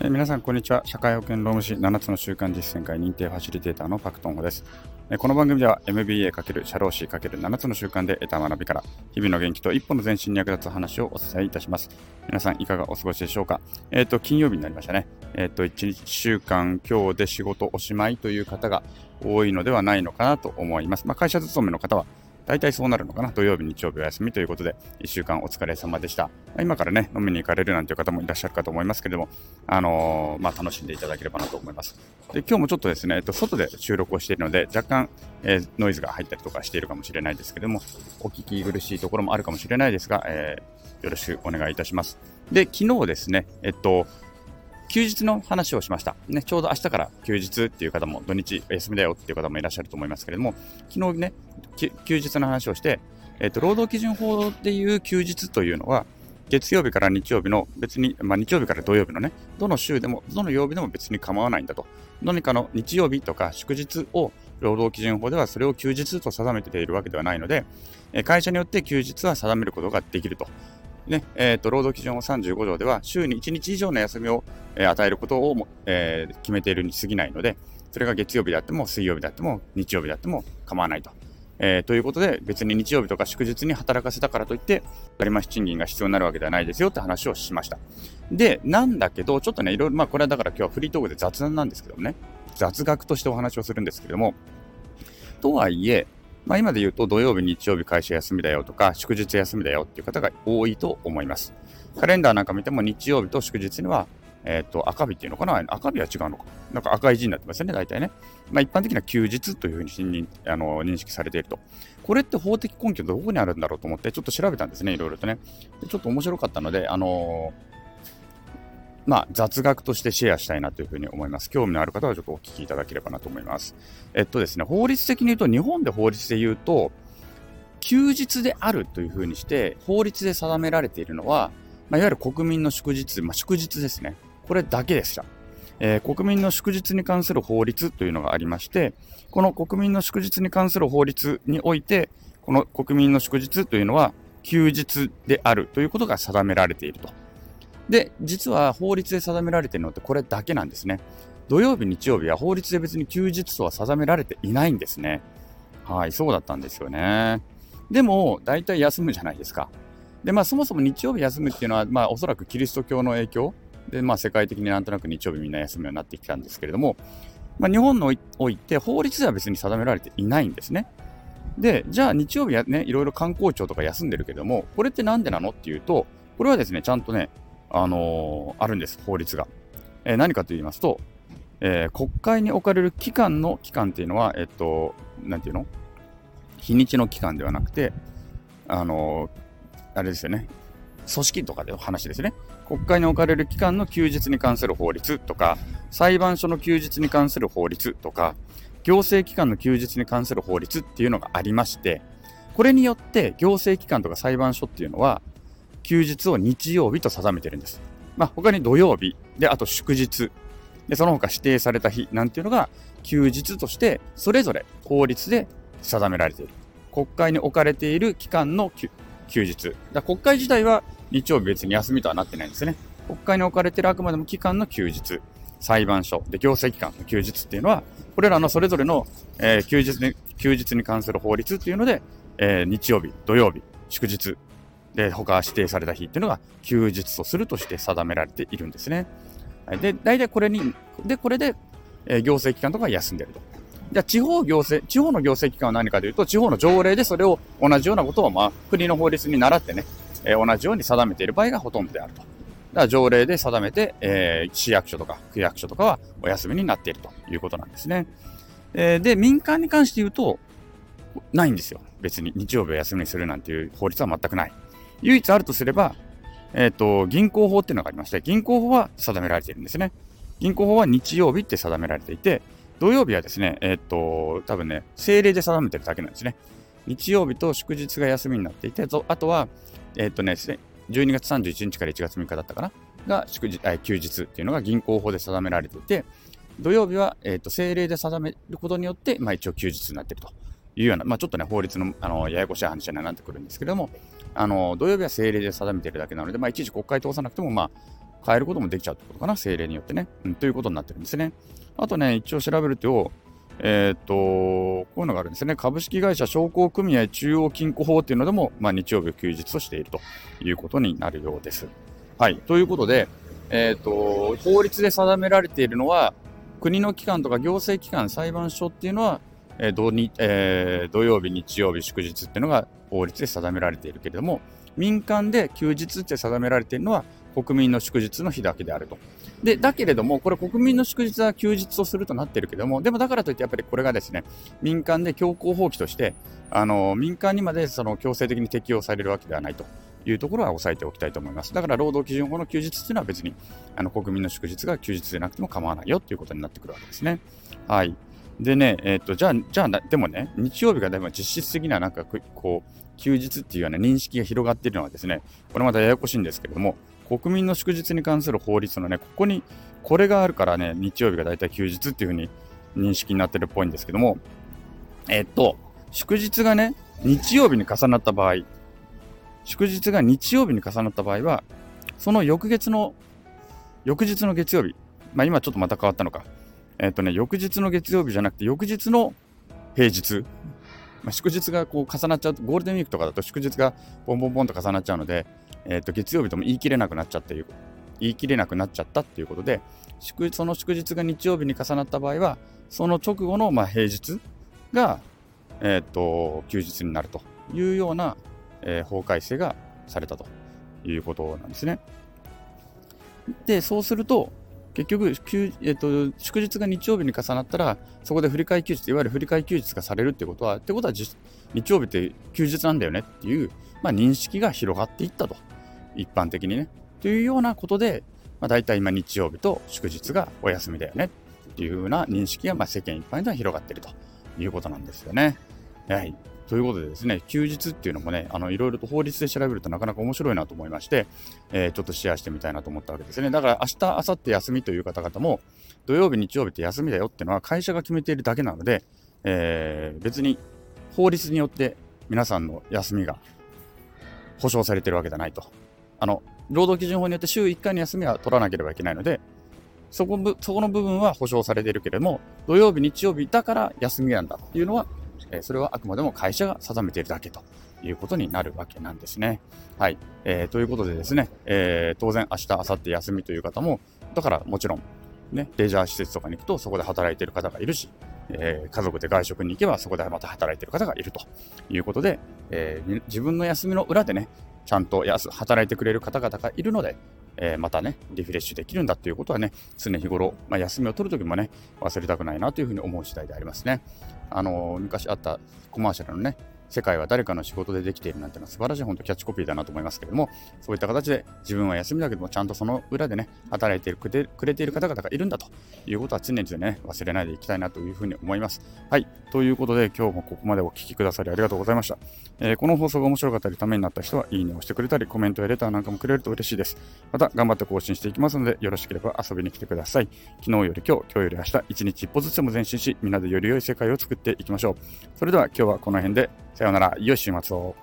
え皆さん、こんにちは。社会保険労務士7つの習慣実践会認定ファシリテーターのパクトンホです。えこの番組では MBA× 社労士 ×7 つの習慣で得た学びから、日々の元気と一歩の前進に役立つ話をお伝えいたします。皆さん、いかがお過ごしでしょうか？えっ、と、金曜日になりましたね。えっ、と、1日週間、今日で仕事おしまいという方が多いのではないのかなと思います。まあ、会社勤めの方は、大体そうなるのかな。土曜日、日曜日お休みということで、1週間お疲れ様でした。今からね、飲みに行かれるなんていう方もいらっしゃるかと思いますけども、あのーまあ、楽しんでいただければなと思います。で、今日もちょっとですね、えっと、外で収録をしているので、若干、えーノイズが入ったりとかしているかもしれないですけども、お聞き苦しいところもあるかもしれないですが、えーよろしくお願いいたします。で、昨日ですね、えっと、休日の話をしました。ね、ちょうど明日から休日っていう方も、土日休みだよっていう方もいらっしゃると思いますけれども、昨日ね、休日の話をして、えっと、労働基準法でいう休日というのは、月曜日から日曜日の別に、まあ、日曜日から土曜日のね、どの週でも、どの曜日でも別に構わないんだと。何かの日曜日とか祝日を労働基準法ではそれを休日と定めているわけではないので、会社によって休日は定めることができると。ね、えっ、と、労働基準法35条では、週に1日以上の休みを、えー与えることを、えー決めているに過ぎないので、それが月曜日であっても、水曜日であっても、日曜日であっても構わないと。えーということで、別に日曜日とか祝日に働かせたからといって、割増賃金が必要になるわけではないですよって話をしました。で、なんだけど、ちょっとね、いろいろ、まあ、これはだから今日はフリートークで雑談なんですけどもね、雑学としてお話をするんですけども、とはいえ、まあ、今で言うと土曜日、日曜日会社休みだよとか、祝日休みだよっていう方が多いと思います。カレンダーなんか見ても日曜日と祝日には、えっ、と、赤日っていうのかな？赤日は違うのか。なんか赤い字になってますよね、大体ね。まあ、一般的な休日というふうに認あの認識されていると。これって法的根拠どこにあるんだろうと思って、ちょっと調べたんですね、いろいろとね。でちょっと面白かったので、あのーまあ、雑学としてシェアしたいなというふうに思います。興味のある方はちょっとお聞きいただければなと思います。えっとですね、法律的に言うと、日本で法律で言うと、休日であるというふうにして、法律で定められているのは、まあ、いわゆる国民の祝日、まあ、祝日ですね。これだけでした。えー国民の祝日に関する法律というのがありまして、この国民の祝日に関する法律において、この国民の祝日というのは休日であるということが定められていると。で、実は法律で定められているのってこれだけなんですね。土曜日、日曜日は法律で別に休日とは定められていないんですね。はい、そうだったんですよね。でも、大体休むじゃないですか。で、まあそもそも日曜日休むっていうのは、まあおそらくキリスト教の影響で、まあ世界的になんとなく日曜日みんな休むようになってきたんですけれども、まあ日本において法律では別に定められていないんですね。で、じゃあ日曜日はね、いろいろ観光庁とか休んでるけども、これってなんでなのっていうと、これはですね、ちゃんとね、あのーあるんです、法律が。えー何かと言いますと、えー国会に置かれる期間の期間っていうのは、えっと、なんていうの？日にちの期間ではなくて、あのーあれですよね、組織とかでの話ですね。国会に置かれる期間の休日に関する法律とか、裁判所の休日に関する法律とか、行政機関の休日に関する法律っていうのがありまして、これによって行政機関とか裁判所っていうのは、休日を日曜日と定めてるんです。まあ、他に土曜日、で、あと祝日、で、その他指定された日なんていうのが、休日として、それぞれ法律で定められている。国会に置かれている期間の休休日。だ国会自体は日曜日別に休みとはなってないんですね。国会に置かれているあくまでも期間の休日。裁判所、で、行政機関の休日っていうのは、これらのそれぞれの、えー休日に、休日に関する法律っていうので、えー日曜日、土曜日、祝日、で、他指定された日っていうのが休日とするとして定められているんですね。で、大体これに、で、これで、え行政機関とか休んでると。じゃ、地方行政、地方の行政機関は何かというと、地方の条例でそれを同じようなことを、まあ、国の法律に倣ってね、え同じように定めている場合がほとんどであると。だから条例で定めて、えー市役所とか区役所とかはお休みになっているということなんですね。えーで、民間に関して言うと、ないんですよ。別に日曜日を休みにするなんていう法律は全くない。唯一あるとすれば、えっ、と、銀行法っていうのがありまして、銀行法は定められているんですね。銀行法は日曜日って定められていて、土曜日はですね、えっ、と、多分ね、政令で定めてるだけなんですね。日曜日と祝日が休みになっていて、あとは、えっ、とね、12月31日から1月3日だったかな？が祝日、休日っていうのが銀行法で定められていて、土曜日は、えっ、と、政令で定めることによって、まあ一応休日になっているというような、まあちょっとね、法律の、あの、ややこしい話になってくるんですけども、あの、土曜日は政令で定めてるだけなので、まあいちいち国会通さなくても、まあ、変えることもできちゃうってことかな、政令によってね、うん。ということになってるんですね。あとね、一応調べると、えっ、と、こういうのがあるんですね。株式会社商工組合中央金庫法っていうのでも、まあ、日曜日を休日としているということになるようです。はい。ということで、えっ、と、法律で定められているのは、国の機関とか行政機関、裁判所っていうのは、えー土にえー土曜日、日曜日、祝日っていうのが法律で定められているけれども、民間で休日って定められているのは国民の祝日の日だけであると。で、だけれども、これ国民の祝日は休日とするとなってるけども、でもだからといってやっぱりこれがですね、民間で強行放棄として、あの、民間にまでその強制的に適用されるわけではないというところは押さえておきたいと思います。だから労働基準法の休日っていうのは別に、あの、国民の祝日が休日でなくても構わないよっていうことになってくるわけですね。はい。でね、えっ、と、じゃあ、じゃあ、でもね、日曜日がでも実質的ななんかこう、休日っていうような認識が広がっているのはですね、これまたややこしいんですけれども、国民の祝日に関する法律のね、ここにこれがあるからね、日曜日がだいたい休日っていうふうに認識になってるっぽいんですけども、えっと、祝日がね、日曜日に重なった場合、祝日が日曜日に重なった場合は、その翌月の、翌日の月曜日、まあ今ちょっとまた変わったのか、えっとね、翌日の月曜日じゃなくて、翌日の平日、まあ、祝日がこう重なっちゃう、ゴールデンウィークとかだと祝日がポンポンポンと重なっちゃうので、えっと月曜日とも言い切れなくなっちゃって、言い切れなくなっちゃったっていうことで、祝その祝日が日曜日に重なった場合は、その直後のまあ平日が、えっと休日になるというような、え法改正がされたということなんですね。で、そうすると、結局、休えっと祝日が日曜日に重なったら、そこで振り替え休日、いわゆる振り替え休日がされるってことは、ってことは日曜日って休日なんだよねっていう、まあ、認識が広がっていったと、一般的にね。というようなことで、まあ、大体今日曜日と祝日がお休みだよねっていうような認識がまあ世間一般では広がっているということなんですよね。はい。ということでですね、休日っていうのもね、あの、いろいろと法律で調べるとなかなか面白いなと思いまして、えーちょっとシェアしてみたいなと思ったわけですね。だから明日、明後日休みという方々も、土曜日、日曜日って休みだよっていうのは会社が決めているだけなので、えー別に法律によって皆さんの休みが保障されてるわけじゃないと。あの、労働基準法によって週1回の休みは取らなければいけないので、そこそこの部分は保障されているけれども、土曜日、日曜日だから休みなんだっていうのは、えそれはあくまでも会社が定めているだけということになるわけなんですね。はい。えーということでですね、えー当然明日、明後日休みという方も、だからもちろん、ね、レジャー施設とかに行くとそこで働いている方がいるし、えー家族で外食に行けばそこでまた働いている方がいるということで、えー自分の休みの裏でね、ちゃんとや働いてくれる方々がいるので、えーまたね、リフレッシュできるんだということはね、常日頃、まあ、休みを取るときもね、忘れたくないなというふうに思う次第でありますね。あの昔あったコマーシャルのね、世界は誰かの仕事でできているなんてのは素晴らしい本当キャッチコピーだなと思いますけれども、そういった形で自分は休みだけどもちゃんとその裏でね、働いてくれている方々がいるんだということは常々ね、忘れないでいきたいなというふうに思います。はい。ということで今日もここまでお聞きくださりありがとうございました。えーこの放送が面白かったりためになった人はいいねをしてくれたり、コメントやレターなんかもくれると嬉しいです。また頑張って更新していきますので、よろしければ遊びに来てください。昨日より今日、今日より明日、一日一歩ずつでも前進し、みんなでより良い世界を作っていきましょう。それでは今日はこの辺で、さようなら、良い週末を。